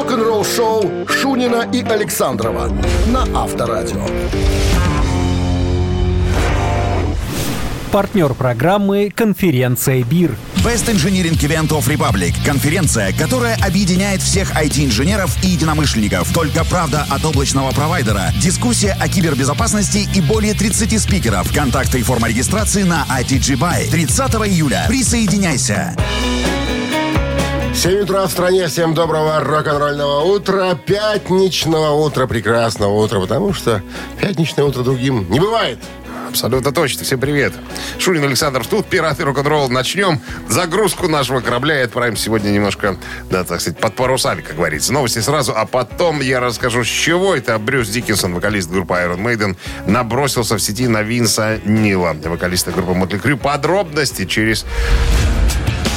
Рок-н-ролл-шоу Шунина и Александрова на Авторадио. Партнер программы «Конференция БИР». Best Engineering Event of Republic – конференция, которая объединяет всех IT-инженеров и единомышленников. Только правда от облачного провайдера, дискуссия о кибербезопасности и более 30 спикеров. Контакты и форма регистрации на ITG Buy. 30 июля. Присоединяйся. 7 утра в стране. Всем доброго рок-н-ролльного утра. Пятничного утра. Прекрасного утра. Потому что пятничное утро другим не бывает. Абсолютно точно. Всем привет. Шурин Александров тут, пираты рок-н-ролл. Начнем загрузку нашего корабля и отправим сегодня немножко, да, так сказать, под парусами, как говорится. Новости сразу, а потом я расскажу, с чего это Брюс Диккенсон, вокалист группы Iron Maiden, набросился в сети на Винса Нила, вокалиста группы Мотли Крю. Подробности через...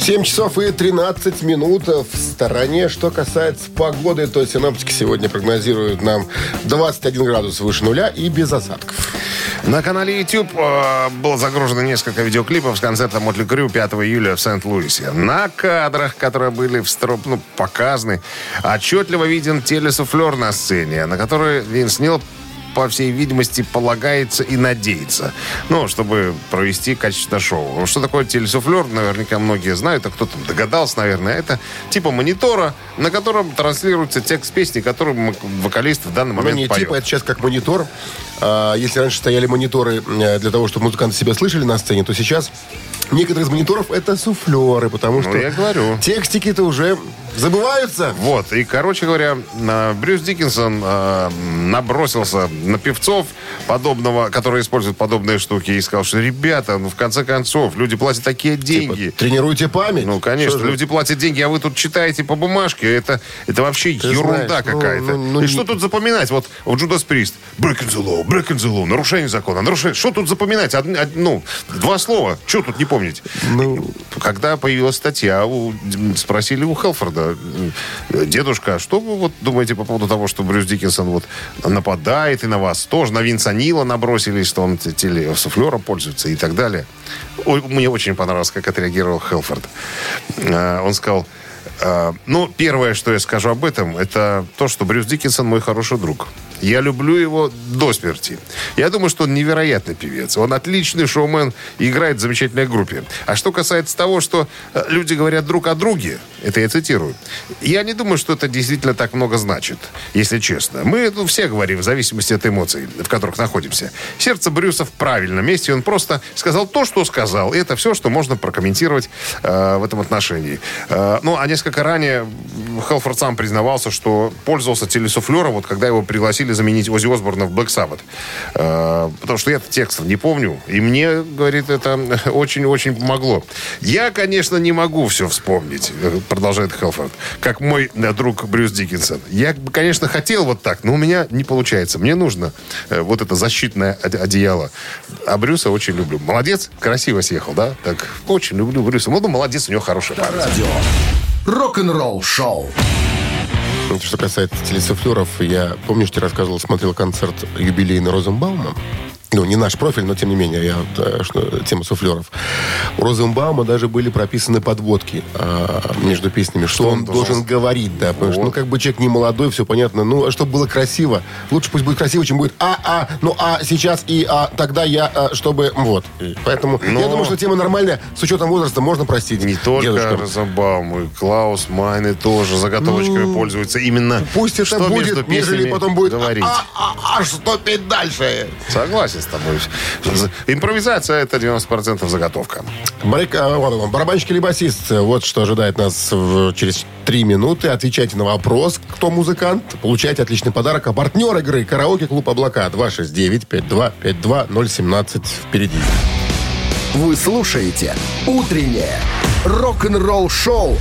7 часов и 13 минут в стороне. Что касается погоды, то синоптики сегодня прогнозируют нам 21 градус выше нуля и без осадков. На канале YouTube э, было загружено несколько видеоклипов с концерта Мотли Крю 5 июля в Сент-Луисе. На кадрах, которые были в строп, ну, показаны, отчетливо виден телесуфлер на сцене, на который Винс Нил по всей видимости, полагается и надеется. Ну, чтобы провести качественное шоу. Что такое телесуфлер, наверняка многие знают, а кто-то догадался, наверное. Это типа монитора, на котором транслируется текст песни, которую вокалист в данный момент Ну, не поет. типа, это сейчас как монитор. А, если раньше стояли мониторы э, для того, чтобы музыканты себя слышали на сцене, то сейчас некоторые из мониторов это суфлеры, потому что Ну, я говорю. текстики-то уже забываются. Вот, и, короче говоря, на- Брюс Диккенсон э, набросился на певцов подобного, которые используют подобные штуки, и сказал, что, ребята, ну, в конце концов, люди платят такие деньги. Типа, тренируйте память. Ну, конечно, Что же? люди платят деньги, а вы тут читаете по бумажке. Это, это вообще ерунда знаешь, ну, какая-то. ну, ну, и не- что тут запоминать? Вот в Judas Priest. Breaking the law, breaking the law. Нарушение закона, нарушение. Что тут запоминать? Од- од- ну, два слова. Что тут не помнить? Ну. Когда появилась статья, у- спросили у Хелфорда, э, дедушка, что вы вот думаете по поводу того, что Брюс Диккенсон вот нападает и на вас тоже, на Винса Нила набросились, что он т- телесуфлером пользуется и так далее. Мне очень понравилось, как отреагировал Хелфорд. Э, Он сказал, ну, первое, что я скажу об этом, это то, что Брюс Диккенсон мой хороший друг. Я люблю его до смерти. Я думаю, что он невероятный певец. Он отличный шоумен и играет в замечательной группе. А что касается того, что э, люди говорят друг о друге, это я цитирую, я не думаю, что это действительно так много значит, если честно. Мы ну, все говорим в зависимости от эмоций, в которых находимся. Сердце Брюса в правильном месте. Он просто сказал то, что сказал. И это все, что можно прокомментировать э, в этом отношении. Э, ну, а несколько ранее Хелфорд сам признавался, что пользовался телесуфлером, вот когда его пригласили заменить Ози Осборна в Black Sabbath. Э, потому что я текстов не помню. И мне, говорит, это очень-очень помогло. Я, конечно, не могу все вспомнить, э, продолжает Хелфорд, как мой э, друг Брюс Диккенсон. Я, конечно, хотел вот так, но у меня не получается. Мне нужно э, вот это защитное оде- одеяло. А Брюса очень люблю. Молодец, красиво съехал, да? Так, очень люблю Брюса. Ну, молодец, у него хорошая память. Рок-н-ролл-шоу. Что касается телесуфлеров, я, помню, что я рассказывал, смотрел концерт юбилейный Розенбаума. Ну, не наш профиль, но тем не менее, я, э, что, тема суфлеров. У Розенбаума даже были прописаны подводки а, между песнями, что, он, он должен, должен говорить, да. Потому что, ну, как бы человек не молодой, все понятно. Ну, а чтобы было красиво, лучше пусть будет красиво, чем будет а, а, ну, а сейчас и а, тогда я, а, чтобы, вот. Поэтому я Но- думаю, что тема нормальная, с учетом возраста можно простить. Не только дедушкам. Розенбаум, и Клаус Майны тоже заготовочками пользуются. Именно Ну, Пусть это что будет, между нежели песнями потом будет говорить. А, а, а что петь дальше? Согласен с тобой. Импровизация – это 90% заготовка. Барик- а, барабанщик или басист? Вот что ожидает нас в- через три минуты. Отвечайте на вопрос, кто музыкант. Получайте отличный подарок. А партнер игры «Караоке-клуб Облака» 269-5252-017 впереди. Вы слушаете «Утреннее рок-н-ролл-шоу»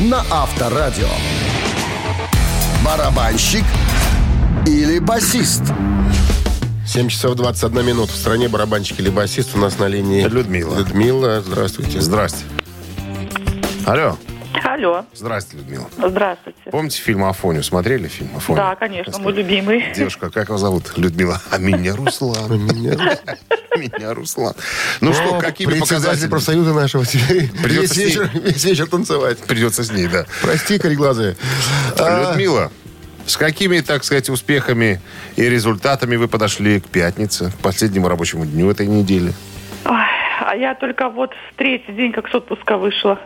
на Авторадио. Барабанщик или басист? 7 часов 21 минут. В стране барабанщик или басист у нас на линии Людмила. Людмила, здравствуйте. Здрасте. Алло. Алло, Здравствуйте, Людмила. здравствуйте. Помните фильм «Афоню»? Смотрели фильм «Афоню»? Да, конечно, мой любимый. Девушка, как вас зовут? Людмила. А меня Руслан. Меня Руслан. Ну что, какими показателями? профсоюза нашего теперь Придется весь вечер, танцевать. Придется с ней, да. Прости, кореглазые. А, Людмила, с какими, так сказать, успехами и результатами вы подошли к пятнице, к последнему рабочему дню этой недели? Ой, а я только вот в третий день как с отпуска вышла.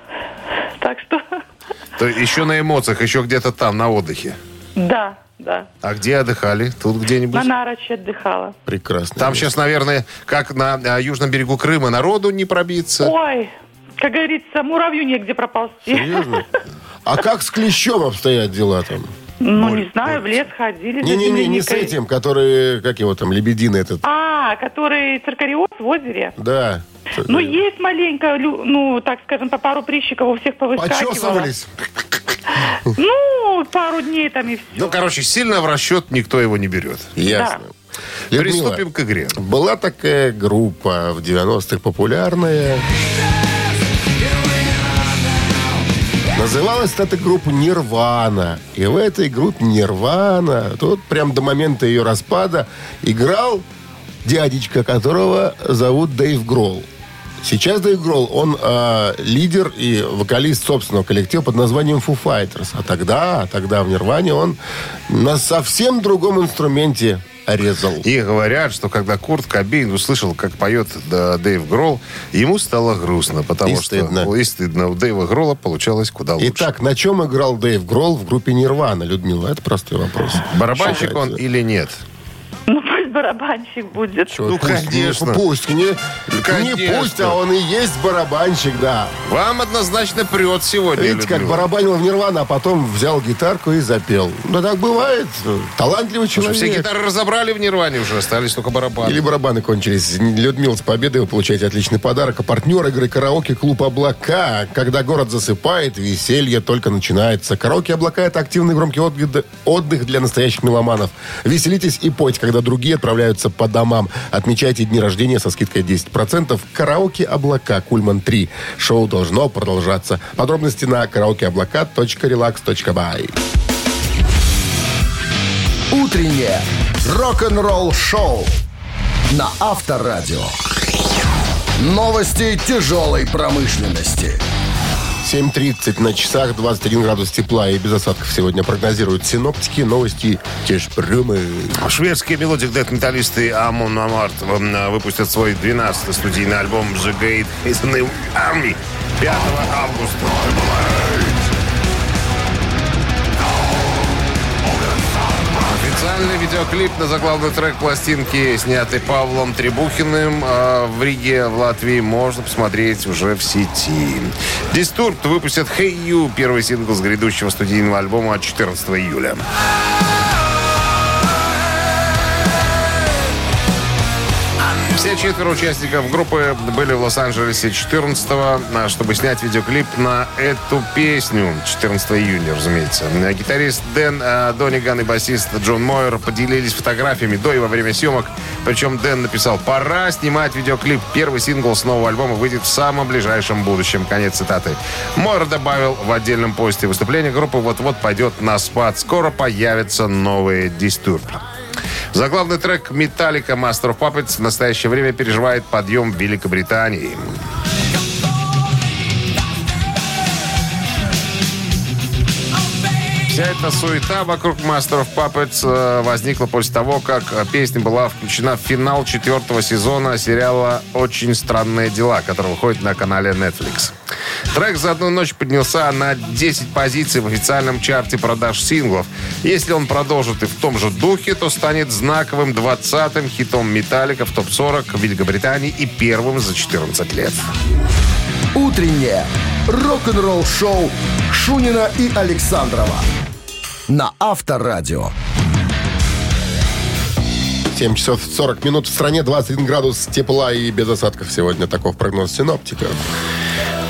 Так что, То еще на эмоциях, еще где-то там, на отдыхе. да, да. А где отдыхали? Тут где-нибудь? На Нарочи отдыхала. Прекрасно. Там сейчас, наверное, как на а, южном берегу Крыма, народу не пробиться. Ой, как говорится, муравью негде проползти. Серьезно? А как с клещом обстоят дела там? Ну, не знаю, в лес ходили Не-не-не, не с этим, который, как его там, лебедин этот. А, который циркариоз в озере? Да. Ну, есть маленько, ну, так скажем, по пару прыщиков у всех повыскакивало. Почесывались. Ну, пару дней там и все. Ну, короче, сильно в расчет никто его не берет. Ясно. Людмила, Приступим к игре. Была такая группа в 90-х популярная. Называлась эта группа «Нирвана». И в этой группе «Нирвана», тут прям до момента ее распада, играл дядечка, которого зовут Дэйв Гролл. Сейчас Дэйв Гролл, он э, лидер и вокалист собственного коллектива под названием Foo Fighters. А тогда, тогда в Нирване он на совсем другом инструменте резал. И говорят, что когда Курт Кобейн услышал, как поет да, Дэйв Гролл, ему стало грустно, потому И что стыдно. и стыдно. У Дэйва Гролла получалось куда лучше. Итак, на чем играл Дэйв Гролл в группе Нирвана, Людмила? Это простой вопрос. Барабанщик он или нет? Ну, барабанщик будет. Чё, Ну, пусть, конечно. Пусть, не, не Конечно. пусть, а он и есть барабанщик, да. Вам однозначно прет сегодня, Видите, как барабанил в Нирвана, а потом взял гитарку и запел. Ну, так бывает. Талантливый человек. Все гитары разобрали в Нирване уже, остались только барабаны. Или барабаны кончились. Людмила, с победой вы получаете отличный подарок. А партнер игры «Караоке Клуб Облака». Когда город засыпает, веселье только начинается. «Караоке Облака» — это активный громкий отдых- отдых для настоящих меломанов. Веселитесь и пойте, когда другие отправляются по домам. Отмечайте дни рождения со скидкой 10%. «Караоке Облака» Кульман 3. Шоу должно продолжаться. Подробности на караокеоблака.релакс.бай. Утреннее рок-н-ролл-шоу на Авторадио. Новости тяжелой промышленности. 7.30 на часах, 21 градус тепла и без осадков сегодня прогнозируют синоптики. Новости Тяжпрома. Шведские melodic death металлисты Amon Amarth э, выпустят свой 12-й студийный альбом The Great Heathen Army 5 августа. Официальный видеоклип на заглавный трек пластинки, снятый Павлом Требухиным э, в Риге, в Латвии, можно посмотреть уже в сети. Дистурб выпустят «Hey You», первый сингл с грядущего студийного альбома 14 июля. Все четверо участников группы были в Лос-Анджелесе 14-го, чтобы снять видеоклип на эту песню. 14 июня, разумеется. Гитарист Дэн э, Дониган и басист Джон Мойер поделились фотографиями до и во время съемок. Причем Дэн написал, пора снимать видеоклип. Первый сингл с нового альбома выйдет в самом ближайшем будущем. Конец цитаты. Мойер добавил в отдельном посте выступление группы вот-вот пойдет на спад. Скоро появятся новые дистурб. Заглавный трек «Металлика Master of Puppets» в настоящее время переживает подъем в Великобритании. Вся эта суета вокруг Master of Puppets возникла после того, как песня была включена в финал четвертого сезона сериала «Очень странные дела», который выходит на канале Netflix. Трек за одну ночь поднялся на 10 позиций в официальном чарте продаж синглов. Если он продолжит и в том же духе, то станет знаковым 20-м хитом «Металлика» в топ-40 в Великобритании и первым за 14 лет. Утреннее рок-н-ролл-шоу Шунина и Александрова на Авторадио. 7 часов 40 минут в стране, 21 градус тепла и без осадков сегодня. Таков прогноз синоптиков.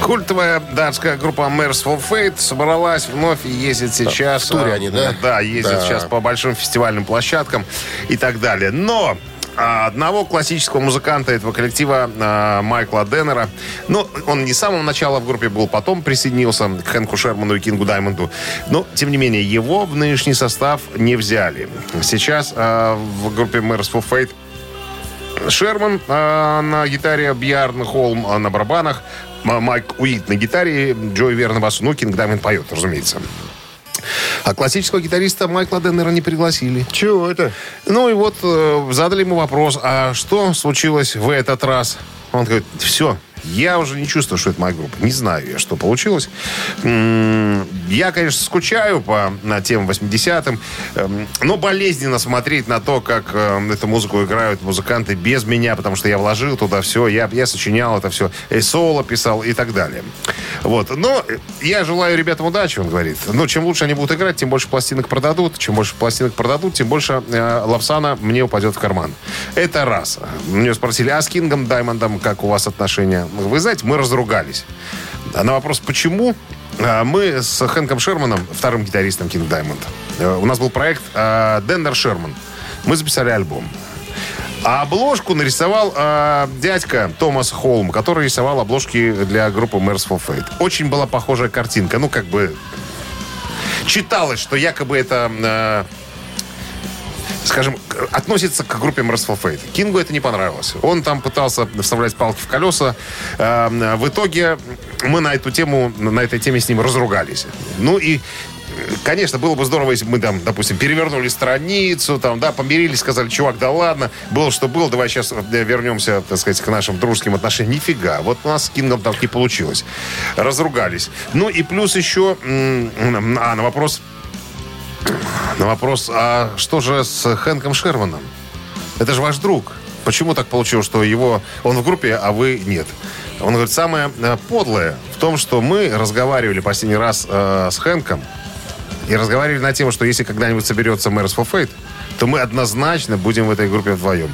Культовая датская группа Merciful Fate собралась вновь и ездит сейчас... в туре а, они, да? Да, ездят Да. сейчас по большим фестивальным площадкам и так далее. Но одного классического музыканта этого коллектива а, Майкла Деннера. Ну, он не с самого начала в группе был, потом присоединился к Хэнку Шерману и Кингу Даймонду. Но, тем не менее, его в нынешний состав не взяли. Сейчас а, в группе Merciful Fate Шерман а, на гитаре, Бьярн Холм а, на барабанах, Майк Уит на гитаре, Джой Вер на басу. Ну, Кинг Даймонд поет, разумеется. А классического гитариста Майкла Деннера не пригласили. Чего это? Ну и вот э, задали ему вопрос, а что случилось в этот раз? Он говорит, все, я уже не чувствую, что это моя группа. Не знаю я, что получилось. Я, конечно, скучаю по на тем 80-м, эм, но болезненно смотреть на то, как э, эту музыку играют музыканты без меня, потому что я вложил туда все, я, я сочинял это все, и соло писал и так далее. Вот. Но я желаю ребятам удачи, он говорит. Ну, чем лучше они будут играть, тем больше пластинок продадут. Чем больше пластинок продадут, тем больше э, лапсана мне упадет в карман. Это раз. Мне спросили, а с Кингом Даймондом как у вас отношения? Вы знаете, мы разругались. А на вопрос, почему? А, Мы с Хэнком Шерманом, вторым гитаристом Кинг Даймонд, э, у нас был проект э, Деннер Шерман. Мы записали альбом. А обложку нарисовал э, дядька Томас Холм, который рисовал обложки для группы Merciful Fate. Очень была похожая картинка. Ну, как бы читалось, что якобы это... э, скажем, относится к группе Merciful Fate. Кингу это не понравилось. Он там пытался вставлять палки в колеса. Э, В итоге мы на эту тему, на этой теме с ним разругались. Ну и Конечно, было бы здорово, если бы мы там, допустим, перевернули страницу, там, да, помирились, сказали, чувак, да ладно, было, что было, давай сейчас вернемся, так сказать, к нашим дружеским отношениям. Нифига, вот у нас с Кингом так не получилось. Разругались. Ну и плюс еще, а, на вопрос, на вопрос, а что же с Хэнком Шерманом? Это же ваш друг. Почему так получилось, что его он в группе, а вы нет? Он говорит, самое э, подлое в том, что мы разговаривали последний раз э, с Хэнком и разговаривали на тему, что если когда-нибудь соберется Мэрс for Fate, то мы однозначно будем в этой группе вдвоем.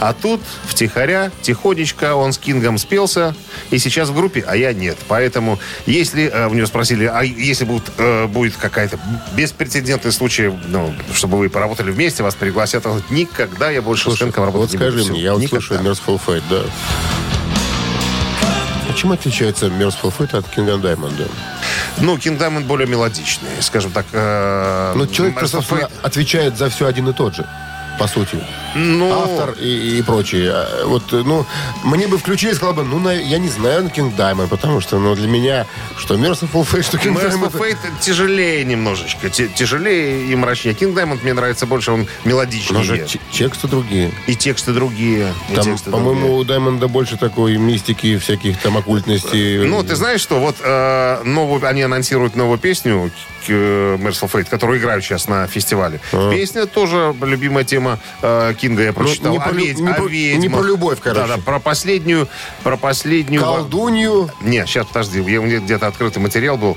А тут втихаря, тихонечко он с Кингом спелся, и сейчас в группе, а я нет. Поэтому, если э, у него спросили, а если будет, э, будет какая-то беспрецедентный случай, ну, чтобы вы поработали вместе, вас пригласят, он говорит, никогда я больше с Слушай, Хэнком вот работать не буду. скажи Всё, мне, я вот никогда. слушаю Merciful Fate, да. Чем отличается Merciful Fate от King Diamond? Ну, Кинг Даймонд более мелодичный, скажем так. э, Ну, человек, Merciful просто, Fate, отвечает за все один и тот же, по сути. ну, Автор и, и прочие. А, Вот, ну, мне бы включили сказал бы, ну, на- я не знаю на King Diamond, потому что, ну, для меня, что Merciful Fate, что King Merciful Diamond... Fate тяжелее немножечко. Тяжелее и мрачнее. Кинг Даймонд мне нравится больше, он мелодичнее. Но же те- тексты другие. И тексты другие. Там, по-моему, у Даймонда больше такой мистики, всяких там оккультностей. Ну, ты знаешь что, вот э, новую, они анонсируют новую песню к, э, Merciful Fate, которую играют сейчас на фестивале. Песня тоже любимая тема э, Кинга, я прочитал. не про ведь- не про- не про любовь, короче. Да, да, про последнюю, про последнюю... Колдунью. Не, сейчас, подожди, я- у меня где-то открытый материал был.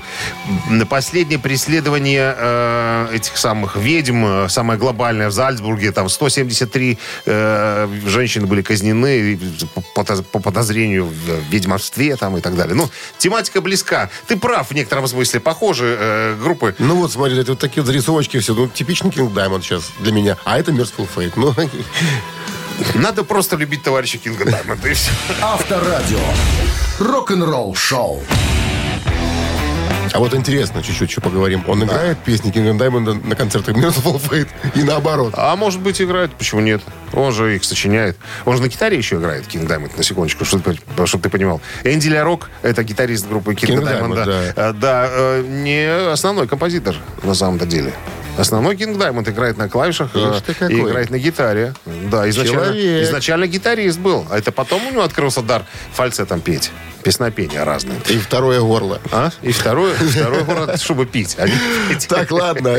На последнее преследование э, этих самых ведьм, э, самое глобальное в Зальцбурге, там 173 э, женщины были казнены по, по- по подозрению в ведьмовстве там, и так далее. Ну, тематика близка. Ты прав в некотором смысле. Похожи э, группы. Ну вот, смотри, это вот такие вот зарисовочки все. Ну, типичный King Diamond сейчас для меня. А это Mercyful Fate. Ну, Надо просто любить товарища Кинга Даймонда, и все. Авторадио. Рок-н-ролл шоу. А вот интересно, чуть-чуть еще поговорим. Он играет песни King Diamond на концертах Mercyful Fate и наоборот. А может быть, играет, почему нет? Он же их сочиняет. Он же на гитаре еще играет, Кинг Даймонд, на секундочку, чтобы ты, чтоб ты понимал. Энди ЛаРок, это гитарист группы King King Diamond, Diamond, да. да. Э, э, не основной композитор, на самом-то деле. Основной Кинг Даймонд играет на клавишах э, и играет на гитаре. Да, изначально, Человек. изначально гитарист был. А это потом у него открылся дар фальцетом петь. Песнопения разные. И второе горло. А? И второй, второй город, чтобы пить, а не петь. Так, ладно.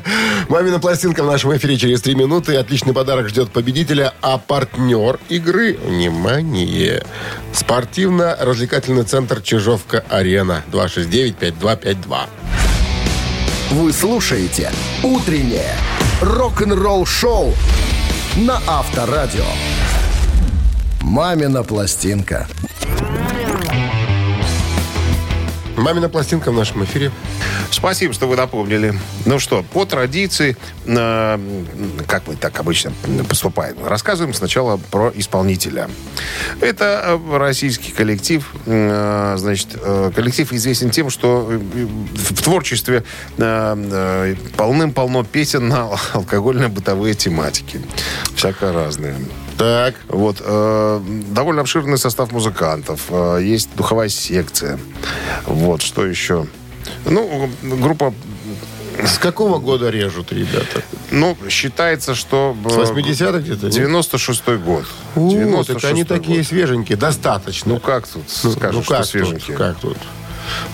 Мамина пластинка в нашем эфире через три минуты. Отличный подарок ждет победителя. А партнер игры, внимание, спортивно-развлекательный центр Чижовка-Арена. 269-5252. Вы слушаете «Утреннее рок-н-ролл-шоу» на Авторадио. «Мамина пластинка». Мамина пластинка в нашем эфире. Спасибо, что вы напомнили. Ну что, по традиции, э, как мы так обычно поступаем, рассказываем сначала про исполнителя. Это э, российский коллектив. э, значит, э, коллектив известен тем, что э, в творчестве э, э, полным-полно песен на алкогольно-бытовые тематики. Всяко разные. Так. Вот, э, довольно обширный состав музыкантов. Э, есть духовая секция. Вот, что еще? Ну, группа, С какого года режут ребята? ну, считается, что... э, С 80-х где-то? нет? 96-й год. У, 96-й так они такие год. свеженькие, достаточно. Ну, как тут Ну, скажешь, ну, что как тут? свеженькие? Как тут?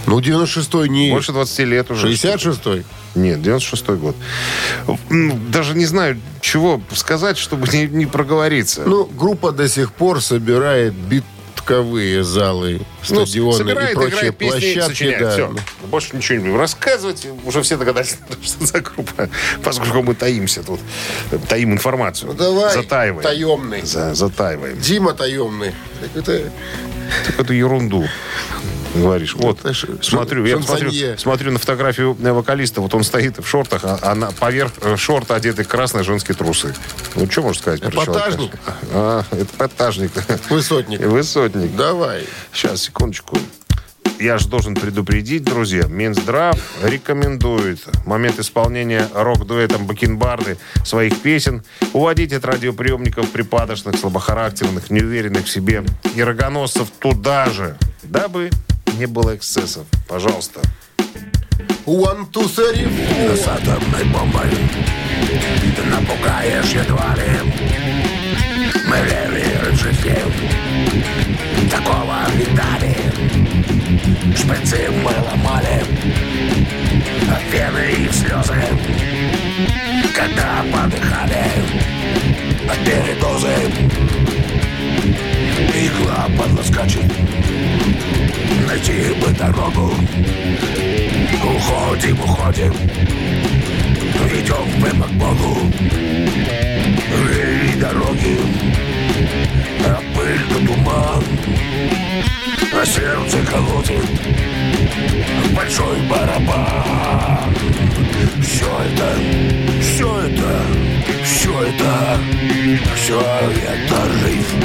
Ну, 96-й не... Больше 20 лет уже. 66-й? Нет, 96-й год. Даже не знаю, чего сказать, чтобы не, не проговориться. Ну, группа до сих пор собирает битковые залы, Ну, стадионы собирает, и прочие играет песни, площадки. сочиняет. да. Все. Больше ничего не будем рассказывать. Уже все догадались, что за группа. Поскольку мы таимся тут. Таим информацию. Ну, давай, Затаиваем. таемный. За- затаиваем. Дима таемный. Так это... Эту ерунду говоришь. Вот, ж- смотрю, я смотрю, смотрю на фотографию вокалиста. Вот он стоит в шортах, а, а на, поверх э, шорта одеты красные женские трусы. Ну, что можно сказать? Эпатажник? А, это эпатажник. Высотник. Высотник. Давай. Сейчас, секундочку. Я же должен предупредить, друзья. Минздрав рекомендует момент исполнения рок-дуэтом Бакенбарды своих песен уводить от радиоприемников припадочных, слабохарактерных, неуверенных в себе и рогоносцев туда же, дабы не было эксцессов. Пожалуйста. One, two, three, four. С атомной бомбой Напугаешь едва ли. Мы левее жителей Такого видали. Шприцы мы ломали. Вены и слезы. Когда подыхали. От передозы. Игла подскочит Найти бы дорогу. Уходим, уходим. Идем прямо к Богу И дороги А пыль да туман. А сердце колотит Большой барабан. Все это, все это, все это Все это жизнь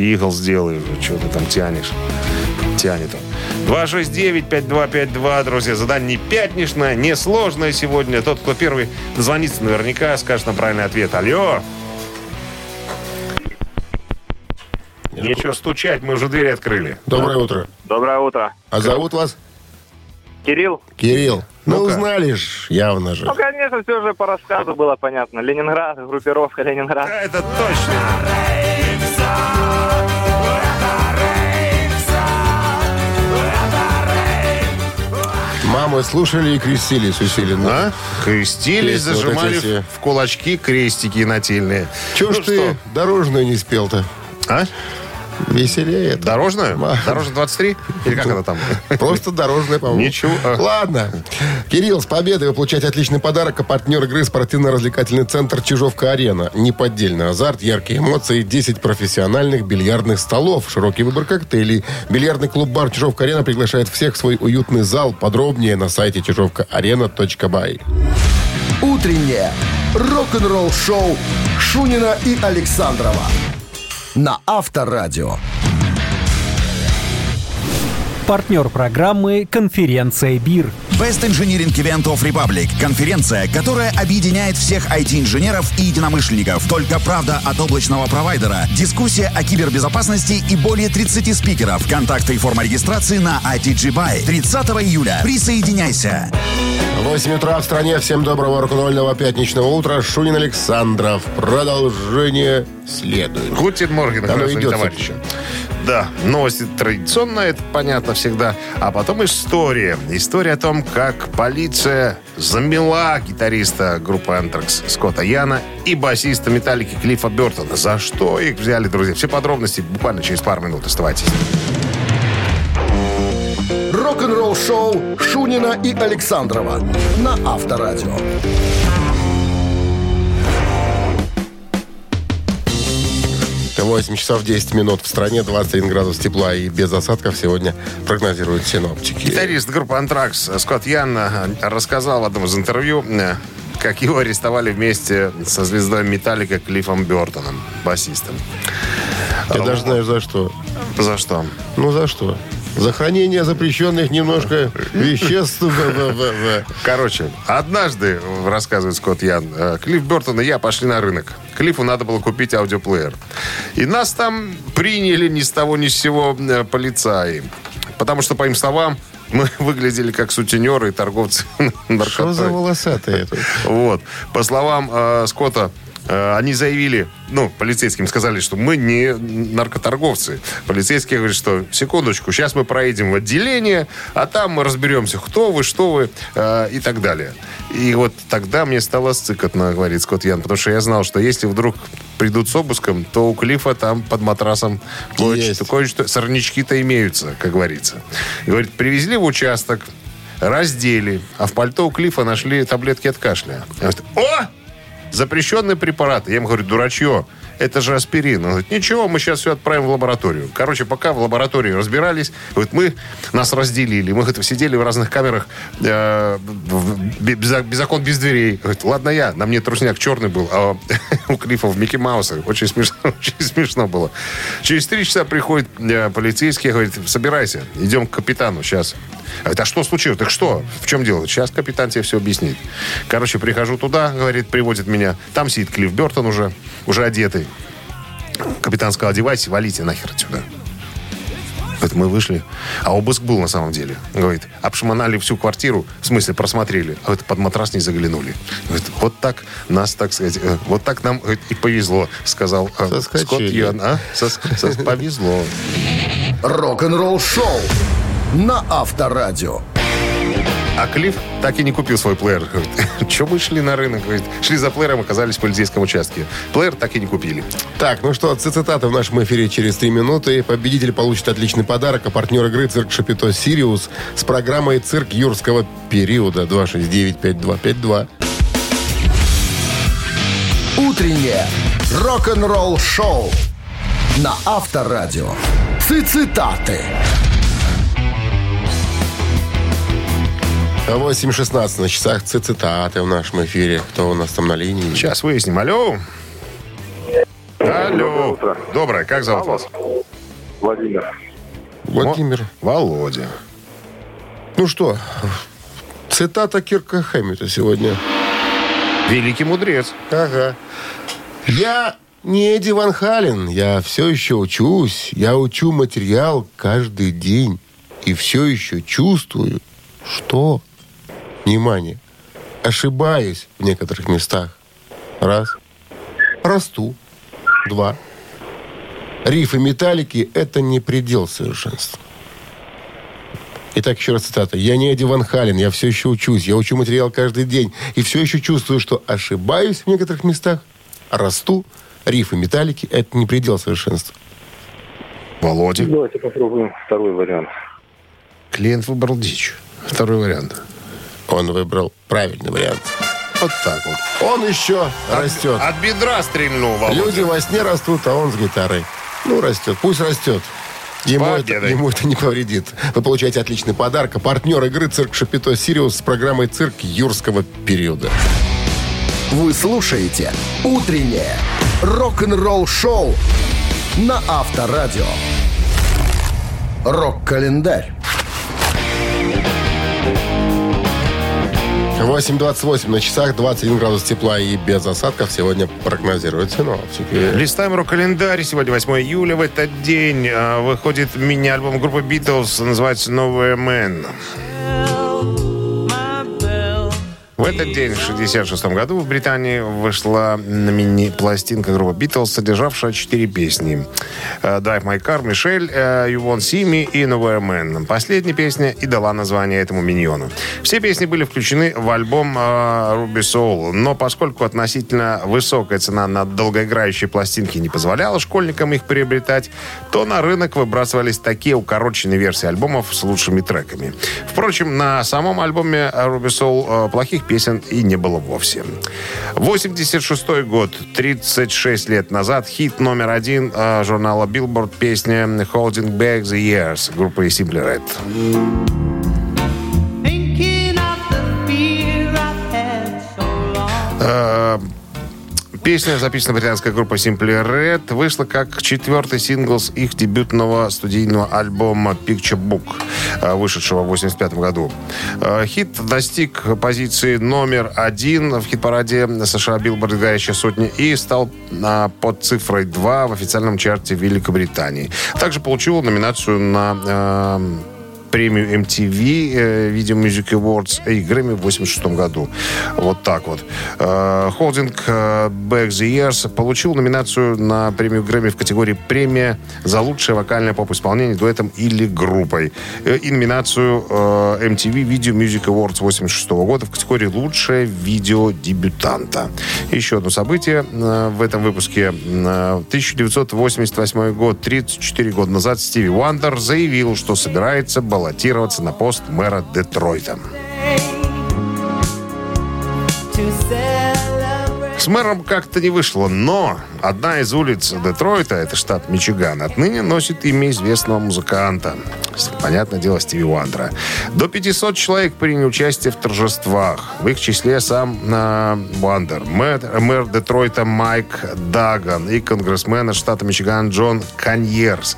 Игл сделай что ты там тянешь. Тянет он. 269-5252, друзья. Задание не пятничное, не сложное сегодня. Тот, кто первый дозвонится, наверняка скажет нам правильный ответ. Алло. Нечего стучать, мы уже двери открыли. Доброе утро. Доброе утро. А зовут вас? Кирилл? Кирилл. Ну, Ну-ка. узнали ж, явно же. Ну, конечно, все же по рассказу было понятно. Ленинград, группировка Ленинград. Да, это точно. Мамы слушали и крестились усиленно. А? Крестились, вот зажимали эти все. в кулачки крестики нательные. Чего ж Ну ты дорожную не спел-то? А? Веселее это. Дорожную? Ма- Дорожная 23? Или как она там? Просто дорожная, по-моему. Ничего. Ладно. Кирилл, с победой вы получаете отличный подарок. А партнер игры спортивно-развлекательный центр «Чижовка-арена». Неподдельный азарт, яркие эмоции, 10 профессиональных бильярдных столов, широкий выбор коктейлей. Бильярдный клуб-бар «Чижовка-арена» приглашает всех в свой уютный зал. Подробнее на сайте чижовкаарена.бай. Утреннее рок-н-ролл-шоу Шунина и Александрова на Авторадио. Партнер программы «Конференция БИР». Best Engineering Event of Republic. Конференция, которая объединяет всех IT-инженеров и единомышленников. Только правда от облачного провайдера. Дискуссия о кибербезопасности и более 30 спикеров. Контакты и форма регистрации на ITG Buy. 30 июля. Присоединяйся. 8 утра в стране. Всем доброго рок-н-ролльного пятничного утра. Шунин Александров. Продолжение следует. Гутин Морген, Оно граждане идет, товарищи. Да, новости традиционно, это понятно всегда. А потом история. История о том, как полиция замела гитариста группы Anthrax Скотта Яна и басиста Металлики Клиффа Бертона. За что их взяли, друзья? Все подробности буквально через пару минут. Оставайтесь. Рок-н-ролл-шоу Шунина и Александрова на Авторадио. 8 часов 10 минут. В стране 21 градус тепла и без осадков сегодня прогнозируют синоптики. Гитарист группы «Антракс» Скотт Ян э, рассказал в одном из интервью, э, как его арестовали вместе со звездой «Металлика» Клиффом Бертоном, басистом. Я даже знаю за что. За что? Ну, за что? За хранение запрещенных немножко веществ. Короче, однажды, рассказывает Скотт Ян, э, Клифф Бертон и я пошли на рынок. Клиффу надо было купить аудиоплеер. И нас там приняли ни с того ни с сего э, полицаи. Потому что, по им словам, мы выглядели как сутенеры и торговцы Что за наркотой. волосатые? Вот. По словам э, Скотта, они заявили, ну, полицейским сказали, что мы не наркоторговцы. Полицейские говорят, что секундочку, сейчас мы проедем в отделение, а там мы разберемся, кто вы, что вы э, и так далее. И вот тогда мне стало сцикотно, говорит Скотт Ян, потому что я знал, что если вдруг придут с обыском, то у Клифа там под матрасом кое-что, кое-что- сорнячки-то имеются, как говорится. Говорит, привезли в участок, раздели, а в пальто у Клифа нашли таблетки от кашля. Я говорю, О! Запрещенный препарат. Я ему говорю, дурачье, это же аспирин. Он говорит, ничего, мы сейчас все отправим в лабораторию. Короче, пока в лаборатории разбирались, говорит, мы нас разделили. Мы говорит, сидели в разных камерах, э, без, без дверей. Говорит, ладно я, на мне трусняк черный был, а у в Микки Мауса. Очень смешно, очень смешно было. Через три часа приходит э, полицейский, говорит, собирайся, идем к капитану сейчас. Говорит, а что случилось? Так что? В чем дело? Сейчас капитан тебе все объяснит. Короче, прихожу туда, говорит, приводит меня. Там сидит Клифф Бертон уже, уже одетый. Капитан сказал, одевайся, валите нахер отсюда. Вот мы вышли, а обыск был на самом деле. Говорит, обшмонали всю квартиру, в смысле просмотрели, а вот под матрас не заглянули. Говорит, вот так нас, так сказать, э, вот так нам говорит, и повезло, сказал э, Соскочили. Скотт Йон. А? Сос- сос- повезло. Рок-н-ролл шоу на Авторадио. А Клифф так и не купил свой плеер. Говорит, Че мы шли на рынок? Говорит, шли за плеером, оказались в полицейском участке. Плеер так и не купили. Так, ну что, цитаты в нашем эфире через три минуты. Победитель получит отличный подарок, а партнер игры «Цирк Шапито Сириус» с программой «Цирк юрского периода» 269-5252. Утреннее рок-н-ролл шоу на Авторадио. Цитаты. 8.16 на часах цитаты в нашем эфире. Кто у нас там на линии? Сейчас выясним. Алло. Алло. Доброе. Как зовут вас? Владимир. Владимир. Володя. Ну что, цитата Кирка Хэммита сегодня. Великий мудрец. Ага. Я не Эдди Ван Хален. Я все еще учусь. Я учу материал каждый день. И все еще чувствую, что... Внимание. Ошибаюсь в некоторых местах. Раз. Расту. Два. Рифы металлики – это не предел совершенства. Итак, еще раз цитата. «Я не Эдди Ван Хален, я все еще учусь, я учу материал каждый день, и все еще чувствую, что ошибаюсь в некоторых местах, расту, риффы Металлики – это не предел совершенства». Володя. Давайте попробуем второй вариант. Клиент выбрал дичь. Второй вариант. Он выбрал правильный вариант. Вот так вот. Он еще растет. От бедра стрельнул, Володя. Люди во сне растут, а он с гитарой. Ну, растет. Пусть растет. Ему это, ему это не повредит. Вы получаете отличный подарок. А партнер игры «Цирк Шапито Сириус» с программой «Цирк юрского периода». Вы слушаете «Утреннее рок-н-ролл шоу» на Авторадио. Рок-календарь. 8.28 на часах, 21 градус тепла и без осадков сегодня прогнозируют синоптики. Листаем рок-календарь. Сегодня 8 июля. В этот день а, выходит мини-альбом группы Битлз. Называется «Новая Мэн». В этот день, в 1966 году, в Британии вышла мини-пластинка группы Битлз, содержавшая четыре песни. Э, «Drive My Car», «Мишель», э, «You Won't See Me» и «Nowhere Man». Последняя песня и дала название этому миньону. Все песни были включены в альбом э, «Ruby Soul», но поскольку относительно высокая цена на долгоиграющие пластинки не позволяла школьникам их приобретать, то на рынок выбрасывались такие укороченные версии альбомов с лучшими треками. Впрочем, на самом альбоме Ruby Soul плохих песен и не было вовсе. 86 год, 36 лет назад, хит номер один э, журнала Billboard песня «Holding Back the Years» группы Simply Red. Thinking Песня, записана британской группой Simply Red, вышла как четвертый сингл с их дебютного студийного альбома Picture Book, э, вышедшего в 1985 году. Э, Хит достиг позиции номер один в хит-параде США Billboard «Горящая сотня» и стал а, под цифрой 2 в официальном чарте Великобритании. Также получил номинацию на э, премию MTV э, Video Music Awards и Грэмми в 86 году. Вот так вот. Э, Холдинг э, Back the Years получил номинацию на премию Грэмми в категории премия за лучшее вокальное поп-исполнение дуэтом или группой. Э, И номинацию э, MTV Video Music Awards 86 года в категории лучшее видео дебютанта. Еще одно событие э, в этом выпуске. Э, 1988 год, 34 года назад, Стиви Уандер заявил, что собирается баллотироваться на пост мэра Детройта. С мэром как-то не вышло, но одна из улиц Детройта, это штат Мичиган, отныне носит имя известного музыканта. Понятное дело, Стиви Уандера. До 500 человек приняли участие в торжествах. В их числе сам э, Уандер, мэр, мэр Детройта Майк Даган и конгрессмен из штата Мичиган Джон Каньерс.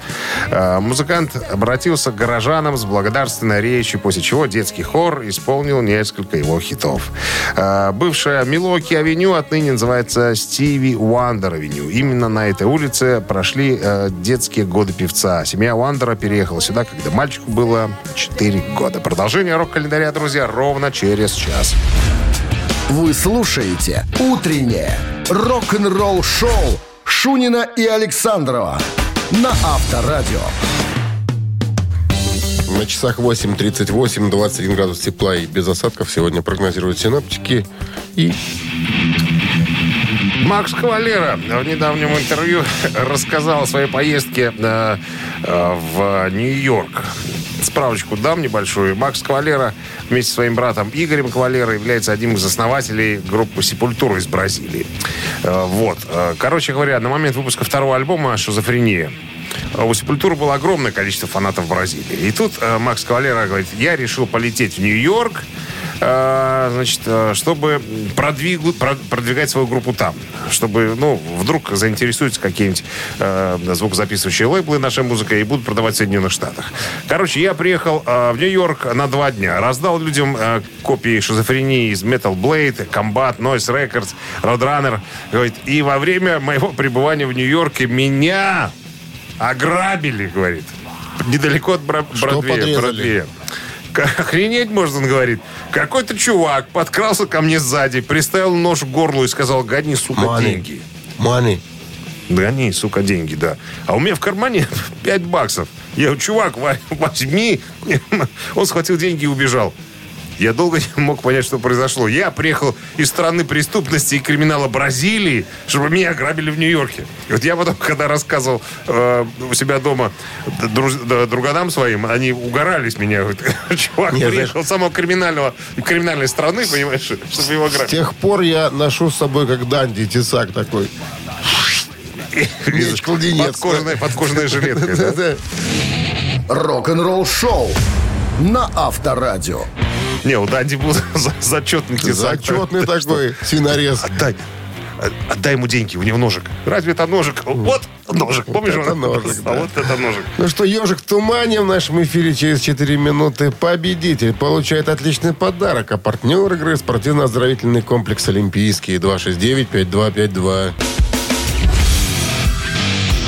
Э, музыкант обратился к горожанам с благодарственной речью, после чего детский хор исполнил несколько его хитов. Э, бывшая Milwaukee Avenue отныне называется Stevie Wonder Avenue. Именно на этой улице прошли э, детские годы певца. Семья Уандера переехала сюда, когда мальчику было 4 года. Продолжение рок-календаря, друзья, ровно через час. Вы слушаете «Утреннее рок-н-ролл-шоу» Шунина и Александрова на Авторадио. На часах 8.38, 21 градус тепла и без осадков сегодня прогнозируют синоптики. И Макс Кавалера в недавнем интервью рассказал о своей поездке э, в Нью-Йорк. Справочку дам небольшую. Макс Кавалера вместе со своим братом Игорем Кавалера является одним из основателей группы «Сепультура» из Бразилии. Э, вот. Э, Короче говоря, на момент выпуска второго альбома «Шизофрения» э, у «Сепультуры» было огромное количество фанатов в Бразилии. И тут э, Макс Кавалера говорит, я решил полететь в Нью-Йорк, э, значит, э, чтобы продвигу- про- продвигать свою группу там. Чтобы, ну, вдруг заинтересуются какие-нибудь э, звукозаписывающие лейблы нашей музыкой и будут продавать в Соединенных Штатах. Короче, я приехал э, в Нью-Йорк на два дня. Раздал людям э, копии шизофрении из Metal Blade, Combat, Noise Records, Roadrunner. Говорит, и во время моего пребывания в Нью-Йорке меня ограбили, говорит. Недалеко от Бродвея. Бродвея. Охренеть можно, он говорит. Какой-то чувак подкрался ко мне сзади, приставил нож к горлу и сказал, гони, сука, Money. деньги. Мани. Гони, сука, деньги, да. А у меня в кармане 5 баксов. Я говорю, чувак, ва- возьми. Он схватил деньги и убежал. Я долго не мог понять, что произошло. Я приехал из страны преступности и криминала Бразилии, чтобы меня ограбили в Нью-Йорке. И вот я потом, когда рассказывал э, у себя дома друз- да, друганам своим, они угорали с меня. Говорят, Чувак Не, приехал с самого криминального, криминальной страны, понимаешь, чтобы его С ограбить. тех пор я ношу с собой как Данди, тесак такой. Меч, кладенец. Подкожная, подкожная жилетка. да? Да-да. Рок-н-ролл-шоу на Авторадио. Не, у Данди был за- зачетный тесак. Зачетный такой свинорез. Отдай. Отдай ему деньги, у него ножик. Разве это ножик? Вот ножик, помнишь? это ножик, А да. вот это ножик. Ну что, ежик в тумане в нашем эфире через 4 минуты. Победитель получает отличный подарок. А партнер игры спортивно-оздоровительный комплекс «Олимпийский» 269-5252.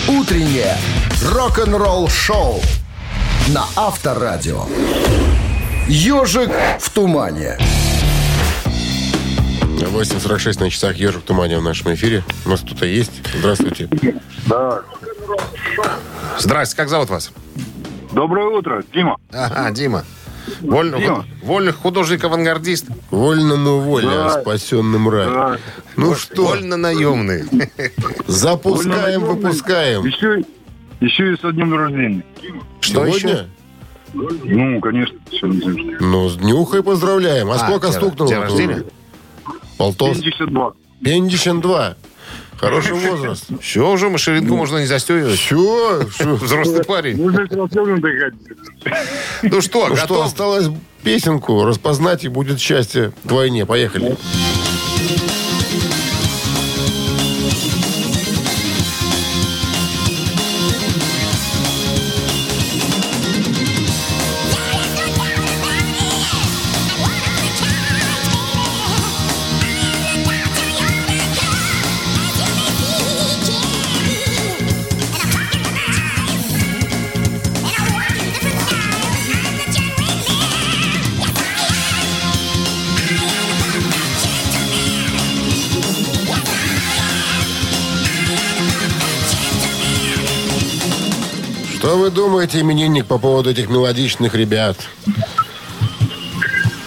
Утреннее рок-н-ролл-шоу на Авторадио. Ежик в тумане. 8.46 на часах «Ежик в тумане» в нашем эфире. У нас кто-то есть. Здравствуйте. Здрасте, как зовут вас? Доброе утро, Дима. Ага, Дима. Вольно- Дима. Вольных художник-авангардист. Вольному воле, а Да. спасенным рай. Да. Ну что, Вольно наемный. запускаем, выпускаем. Еще, еще и со днем рождения. Что Сегодня? еще? Ну, конечно, все не Ну, с днюхой поздравляем. А, А, сколько день- стукнуло? день рождения? Полтос. 72. 52. Хороший возраст. Все, уже машинку можно не застегивать. Все. Взрослый парень. Ну что, Ну что, готов? осталось песенку распознать, и будет счастье вдвойне. Поехали. Что вы думаете, именинник, по поводу этих мелодичных ребят?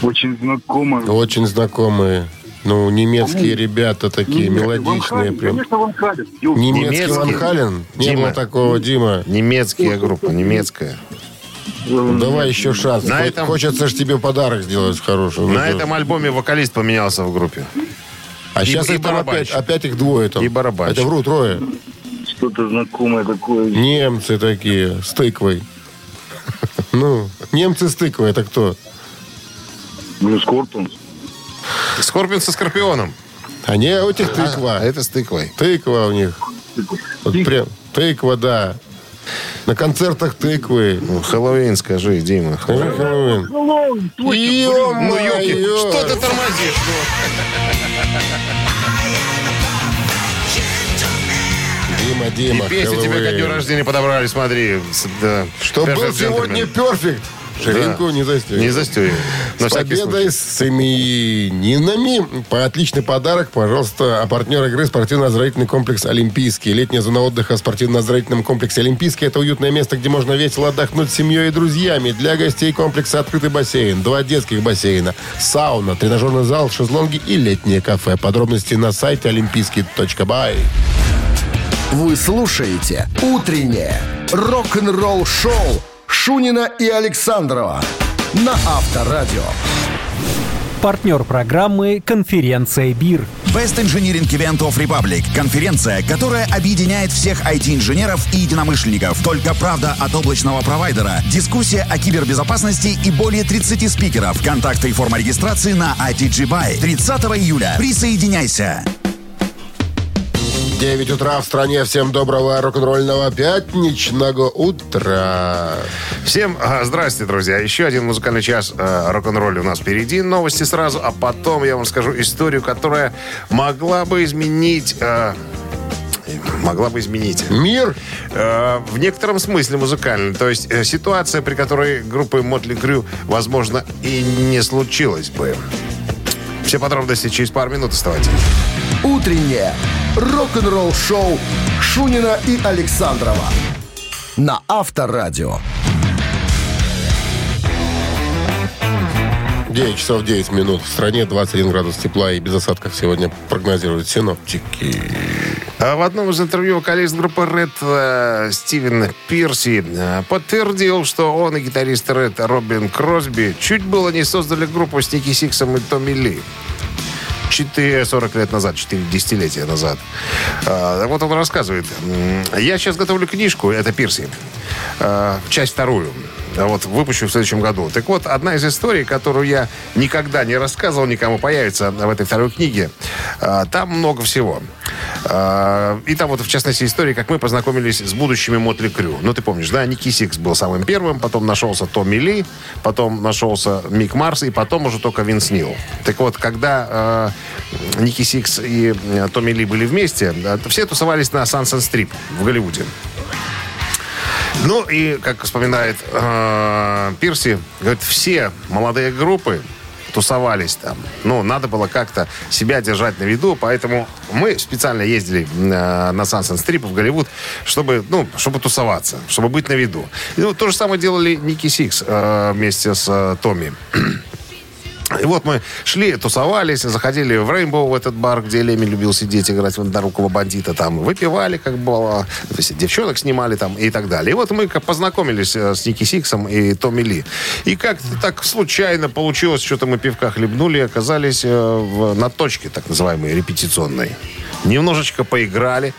Очень знакомо. Очень знакомые. Ну, немецкие ребята такие, мелодичные. Прям. Конечно, Ван Хален. Немецкий Немецкий. Ван Хален? Не Дима. было такого, Дима. Немецкая группа, немецкая. Ну, Давай еще шанс. На этом- Хочется же тебе подарок сделать хороший. На этом альбоме вокалист поменялся в группе. А и- сейчас и их там опять, опять их двое там. И барабанщик. Это вру, трое. Что-то знакомое такое. Немцы такие, с тыквой. Ну, немцы с тыквой, это кто? Ну, Скорпионс. Скорпион со Скорпионом. А не, у этих тыква. А это с тыквой. Тыква у них. Вот прям, тыква, да. На концертах тыквы. Ну, Хэллоуин, скажи, Дима. Хэллоуин. Ну, елки, Ё-моё! что ты тормозишь? Дима, Дима, И песни тебе ко дню рождения подобрали, смотри. Да. Что был сегодня перфект. Ширинку Да. не застегивай. Не застегивай. На С победой, с именинами. По отличный подарок, пожалуйста, а партнер игры спортивно-оздоровительный комплекс «Олимпийский». Летняя зона отдыха в спортивно-оздоровительном комплексе «Олимпийский» – это уютное место, где можно весело отдохнуть с семьей и друзьями. Для гостей комплекса открытый бассейн, два детских бассейна, сауна, тренажерный зал, шезлонги и летнее кафе. Подробности на сайте олимпийский.бай. Вы слушаете «Утреннее рок-н-ролл-шоу» Шунина и Александрова на Авторадио. Партнер программы «Конференция БИР». Best Engineering Event of Republic. Конференция, которая объединяет всех IT-инженеров и единомышленников. Только правда от облачного провайдера. Дискуссия о кибербезопасности и более 30 спикеров. Контакты и форма регистрации на ITG Buy. 30 июля. Присоединяйся. 9 утра в стране. Всем доброго рок-н-ролльного пятничного утра. Всем а, здрасте, друзья. Еще один музыкальный час э, рок-н-ролля у нас впереди. Новости сразу, а потом я вам скажу историю, которая могла бы изменить... э, могла бы изменить. Мир Э, в некотором смысле музыкальный. То есть э, ситуация, при которой группы Мотли Крю, возможно, и не случилась бы. Все подробности через пару минут оставайтесь. Утреннее рок-н-ролл-шоу Шунина и Александрова на Авторадио. 9 часов 9 минут. В стране 21 градус тепла и без осадков сегодня прогнозируют синоптики. А В одном из интервью вокалист группы Red э, Стивен Пирси э, подтвердил, что он и гитарист Red Робин Кросби чуть было не создали группу с Ники Сиксом и Томми Ли. 4, 40 лет назад, 4 десятилетия назад. А, вот он рассказывает. Я сейчас готовлю книжку, это Пирси, а, часть вторую. А Вот выпущу в следующем году. Так вот, одна из историй, которую я никогда не рассказывал никому, появится в этой второй книге. Там много всего. А, И там вот, в частности, история, как мы познакомились с будущими Mötley Crüe. Ну, ты помнишь, да? Ники Сикс был самым первым, потом нашелся Томми Ли, потом нашелся Мик Марс, и потом уже только Винс Нил. Так вот, когда э, Ники Сикс и э, Томми Ли были вместе, все тусовались на Sunset Strip в Голливуде. Ну и, как вспоминает э, Пирси, говорит, все молодые группы тусовались там. Ну, надо было как-то себя держать на виду, поэтому мы специально ездили э, на Sunset Strip в Голливуд, чтобы, ну, чтобы тусоваться, чтобы быть на виду. И, ну, то же самое делали Ники Сикс э, вместе с э, Томми. И вот мы шли, тусовались, заходили в Rainbow, в этот бар, где Леми любил сидеть, играть в однорукого бандита. Там выпивали, как было, то есть девчонок снимали там и так далее. И вот мы как познакомились э, с Ники Сиксом и Томми Ли. И как-то так случайно получилось, что-то мы пивка хлебнули и оказались э, в- на точке, так называемой, репетиционной. Немножечко поиграли.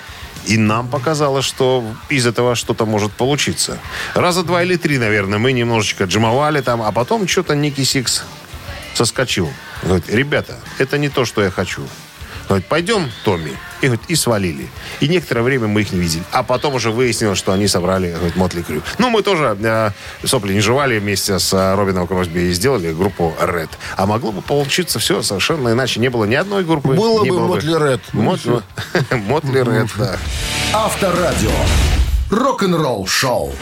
И нам показалось, что из этого что-то может получиться. Раза два или три, наверное, мы немножечко джемовали там, а потом что-то Ники Сикс соскочил. Говорит, ребята, это не то, что я хочу. Говорит, пойдем, Томми. И, говорит, и свалили. И некоторое время мы их не видели. А потом уже выяснилось, что они собрали говорит, Mötley Crüe. Ну, мы тоже э, сопли не жевали вместе с э, Робином Кросби и сделали группу Ratt. А могло бы получиться все совершенно иначе. Не было ни одной группы. Было бы Mötley Ratt. Mötley Мотли Ред, да. Авторадио. Рок-н-ролл шоу.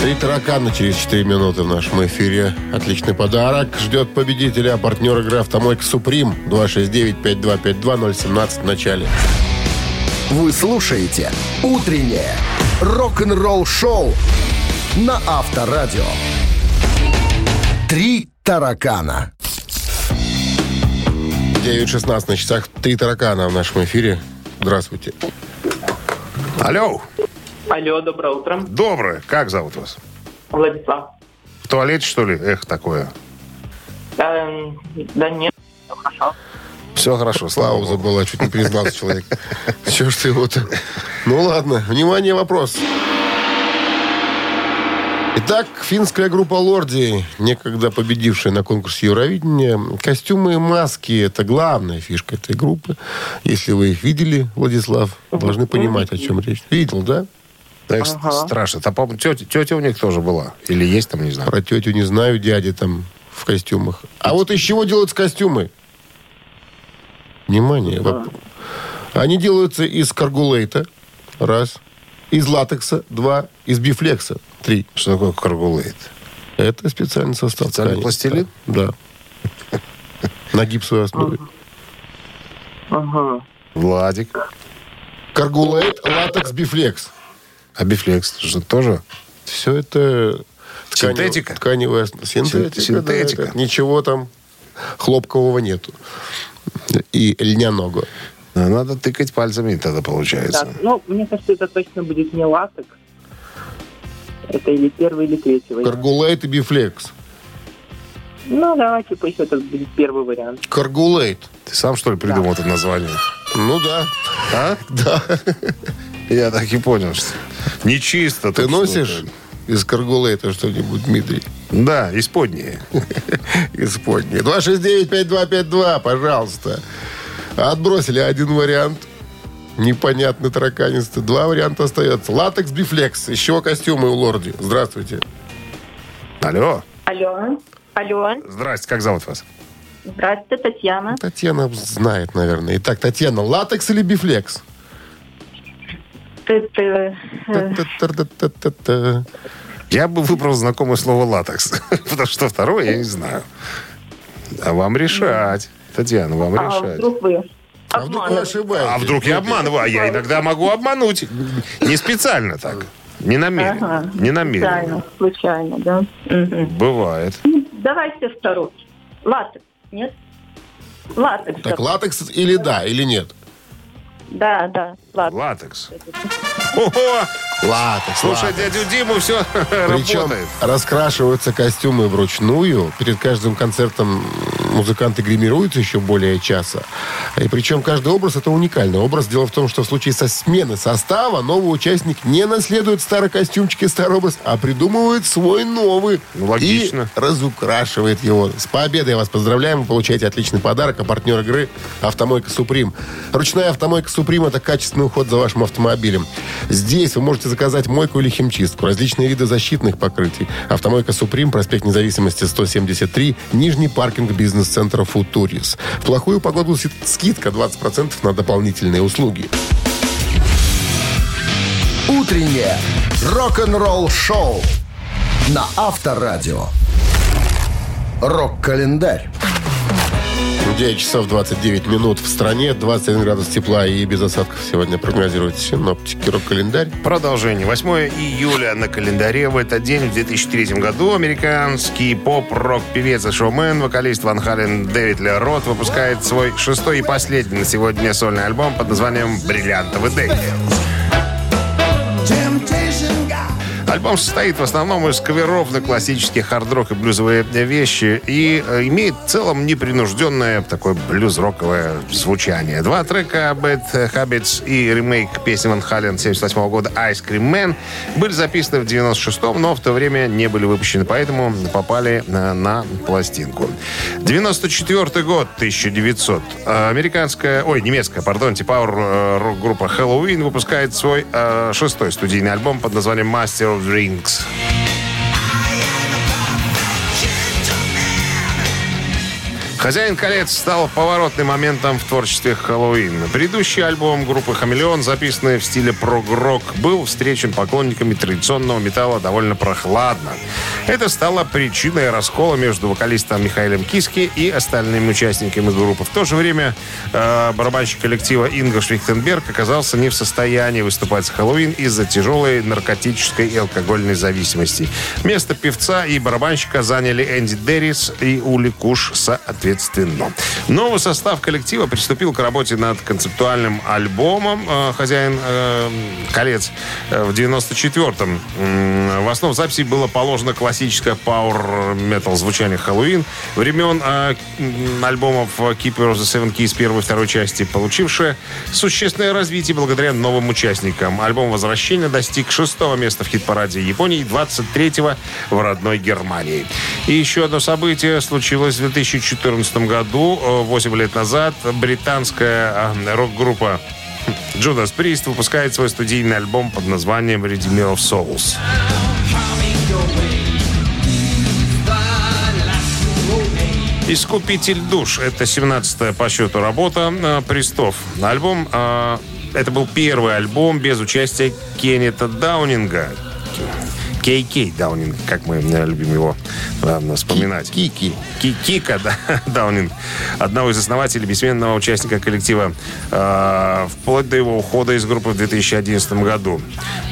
Три таракана через 4 минуты в нашем эфире. Отличный подарок. Ждет победителя. Партнер игры «Автомойка Суприм». 269-5252-017 в начале. Вы слушаете «Утреннее рок-н-ролл шоу» на Авторадио. Три таракана. 9.16 на часах. Три таракана в нашем эфире. Здравствуйте. Алло, Алло, доброе утро. доброе. Как зовут вас? Владислав. В туалете, что ли? Эх, такое. Эм, да нет, всё хорошо. Все хорошо, слава Пауза богу. была, чуть не признался человек. Че ж ты вот... Ну ладно, внимание, вопрос. Итак, финская группа «Лорди», некогда победившая на конкурсе Евровидения, костюмы и маски – это главная фишка этой группы. Если вы их видели, Владислав, должны понимать, о чем речь. Видел, да? Так страшно. Там, по-моему, тетя, тетя у них тоже была. Или есть там, не знаю. Про тетю не знаю, дяди там в костюмах. А вот из чего делаются костюмы? Внимание. воп- Они делаются из каргулейта. Раз. Из латекса. Два. Из бифлекса. Три. Что такое каргулейт? Это специальный состав Специальный ткани. пластилин? Да. На гипсовой основе. Ага. Владик. Каргулейт, латекс, бифлекс. А бифлекс что тоже? Все это... тканев- Синтетика? Тканевая. Синтетика. Синтетика. да, ничего там хлопкового нету. И льняного. Ну, Надо тыкать пальцами, тогда получается. Так, ну, мне кажется, это точно будет не латекс. Это или первый, или третий вариант. Каргулейт и бифлекс. Ну, давайте пусть это будет первый вариант. Каргулейт. Ты сам, что ли, придумал это название? Ну да. А? Да. Я так и понял, что нечисто. Ты носишь из каргулейта что-нибудь, Дмитрий? Да, исподние. Исподнее. 269-5252, пожалуйста. Отбросили один вариант. Непонятный тараканистый. Два варианта остается. Латекс, бифлекс. Еще костюмы у лорди. Здравствуйте. Алло. Алло. Алло. Здрасте, как зовут вас? Здравствуйте, Татьяна. Татьяна знает, наверное. Итак, Татьяна, латекс или бифлекс? Я бы выбрал знакомое слово латекс. Потому что второе я не знаю. А вам решать. Татьяна, вам а решать. вдруг вы А вдруг вы ошибаетесь? А вдруг я обманываю? А я иногда могу обмануть. Не специально так. Не намеренно. Ага. Не намеренно. Случайно, случайно, да. Мгм. Бывает. Давайте второй. Латекс, нет? Латекс. Так, латекс или да, или нет? Да, да, латекс. Латекс. Ого! Латекс, Слушай, дядю Диму все Причем работает. раскрашиваются костюмы вручную. Перед каждым концертом музыканты гримируются еще более часа. И причем каждый образ это уникальный образ. Дело в том, что в случае со смены состава новый участник не наследует старый костюмчик и старый образ, а придумывает свой новый. Ну, логично. И разукрашивает его. С победой вас поздравляем. Вы получаете отличный подарок. А партнер игры «Автомойка Суприм». Ручная «Автомойка Суприм» — это качественный уход за вашим автомобилем. Здесь вы можете заказать мойку или химчистку, различные виды защитных покрытий. «Автомойка Суприм», проспект Независимости, 173, Нижний паркинг бизнес-центра «Футурис». В плохую погоду скидка 20% на дополнительные услуги. Утреннее рок-н-ролл шоу на Авторадио. Рок-календарь. 9 часов 29 минут в стране, 21 градус тепла и без осадков сегодня прогнозируют синоптики. Рок-календарь. Продолжение. 8 июля на календаре. В этот день, в 2003 году, американский поп-рок-певец и шоумен, вокалист Ван Хален Дэвид Ле Рот выпускает свой шестой и последний на сегодня сольный альбом под названием «Бриллиантовый день». Альбом состоит в основном из каверов на классические хард-рок и блюзовые вещи и э, имеет в целом непринужденное такое блюз-роковое звучание. Два трека Bad Habits и ремейк песни Ван Хален 78 года Ice Cream Man были записаны в 96-м, но в то время не были выпущены, поэтому попали на, на пластинку. 94 год, 1900. Американская, ой, немецкая, пардон, типа рок-группа Halloween выпускает свой э, шестой студийный альбом под названием Master of Rings. «Хозяин колец» стал поворотным моментом в творчестве Хэллоуин. Предыдущий альбом группы «Хамелеон», записанный в стиле прог-рок, был встречен поклонниками традиционного металла довольно прохладно. Это стало причиной раскола между вокалистом Михаилом Киски и остальными участниками группы. В то же время э, барабанщик коллектива Инга Швихтенберг оказался не в состоянии выступать с Хэллоуин из-за тяжелой наркотической и алкогольной зависимости. Место певца и барабанщика заняли Энди Деррис и Ули Куш соответственно. Новый состав коллектива приступил к работе над концептуальным альбомом э, «Хозяин э, колец» э, в 94-м. М, В основу записи было положено классическое metal звучание Хэллоуин времен альбомов Keeper of the Seven Keys первой и второй части, получившее существенное развитие благодаря новым участникам. Альбом «Возвращение» достиг шестого места в хит-параде Японии и 23-го в родной Германии. И еще одно событие случилось в 2014 году, э, 8 лет назад. Британская э, рок-группа Judas Priest выпускает свой студийный альбом под названием Redeemer of Souls. «Искупитель душ» — это 17-я по счету работа э, Пристов. Альбом, э, это был первый альбом без участия Кеннета Даунинга. Кей Кей Даунинг, как мы любим его э, вспоминать. Кики. Ки- Кика да, Даунинг, одного из основателей, бессменного участника коллектива, э, вплоть до его ухода из группы в 2011 году.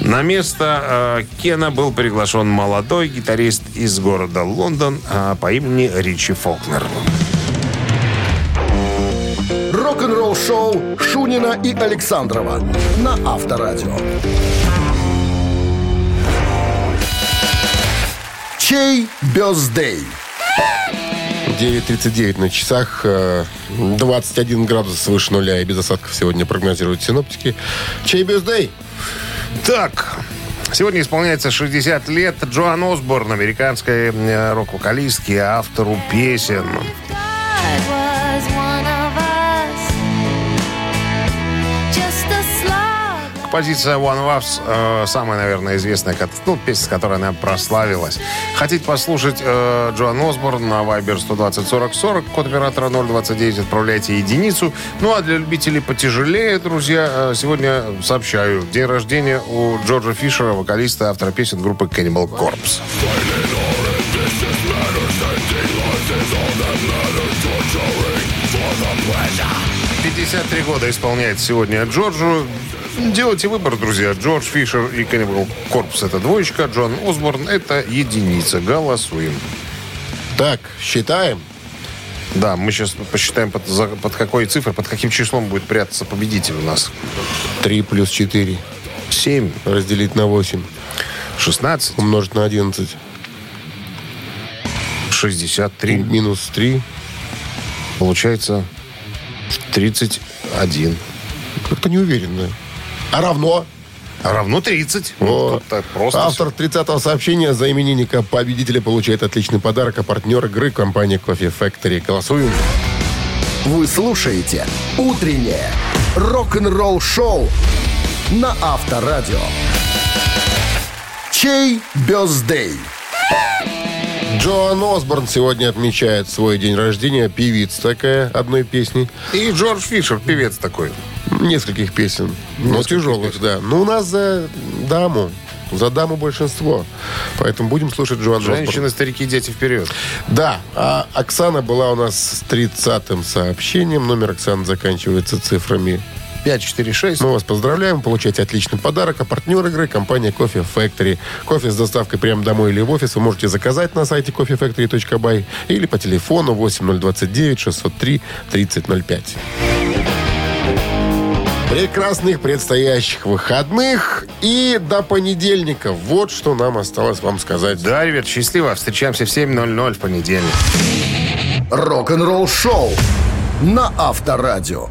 На место э, Кена был приглашен молодой гитарист из города Лондон э, по имени Ричи Фолкнер. Рок-н-ролл шоу Шунина и Александрова на Авторадио. Чей бездей? 9.39 на часах. э, 21 градус выше нуля и без осадков сегодня прогнозируют синоптики. Чей бездей? Так, сегодня исполняется 60 лет Джоан Осборн, американской э, рок-вокалистке автору песен. Композиция One Loves э, самая, наверное, известная, ну, песня, с которой она прославилась. Хотите послушать э, Джоан Осборн на Viber 120 40 40, код оператора 029, отправляйте единицу. Ну, а для любителей потяжелее, друзья, э, сегодня сообщаю, день рождения у Джорджа Фишера, вокалиста, автора песен группы Cannibal Corpse. Пятьдесят три года исполняет сегодня Джорджу. Делайте выбор, друзья. Джордж Фишер и Cannibal Corpse это двоечка, Джон Осборн это единица. Голосуем. Так, считаем. Да, мы сейчас посчитаем, под, за- под какой цифрой, под каким числом будет прятаться победитель у нас. 3 плюс 4 7, разделить на 8 16, умножить на 11 63. минус 3. Получается 31. Как-то неуверенно. А равно? А равно 30. О, Вот просто. Автор 30-го сообщения за именинника победителя получает отличный подарок, а партнер игры компания Coffee Factory. Голосуем. Вы слушаете «Утреннее рок-н-ролл-шоу» на Авторадио. Чей бездей? Джоан Осборн сегодня отмечает свой день рождения. Певица такая одной песни. И Джордж Фишер, певец такой. Нескольких песен. Но Нескольких тяжелых, да. Ну, у нас за даму. За даму большинство. Поэтому будем слушать Джоан Осборн. Женщины, старики, дети вперед. Да, а Оксана была у нас с 30-м сообщением. Номер Оксаны заканчивается цифрами 546. Мы вас поздравляем, получаете отличный подарок. А партнер игры – компания Кофе Factory. Кофе с доставкой прямо домой или в офис вы можете заказать на сайте coffeefactory.by или по телефону 8029 603 3005. Прекрасных предстоящих выходных и до понедельника. Вот что нам осталось вам сказать. Да, ребят, счастливо. Встречаемся в 7.00 в понедельник. Рок-н-ролл шоу на Авторадио.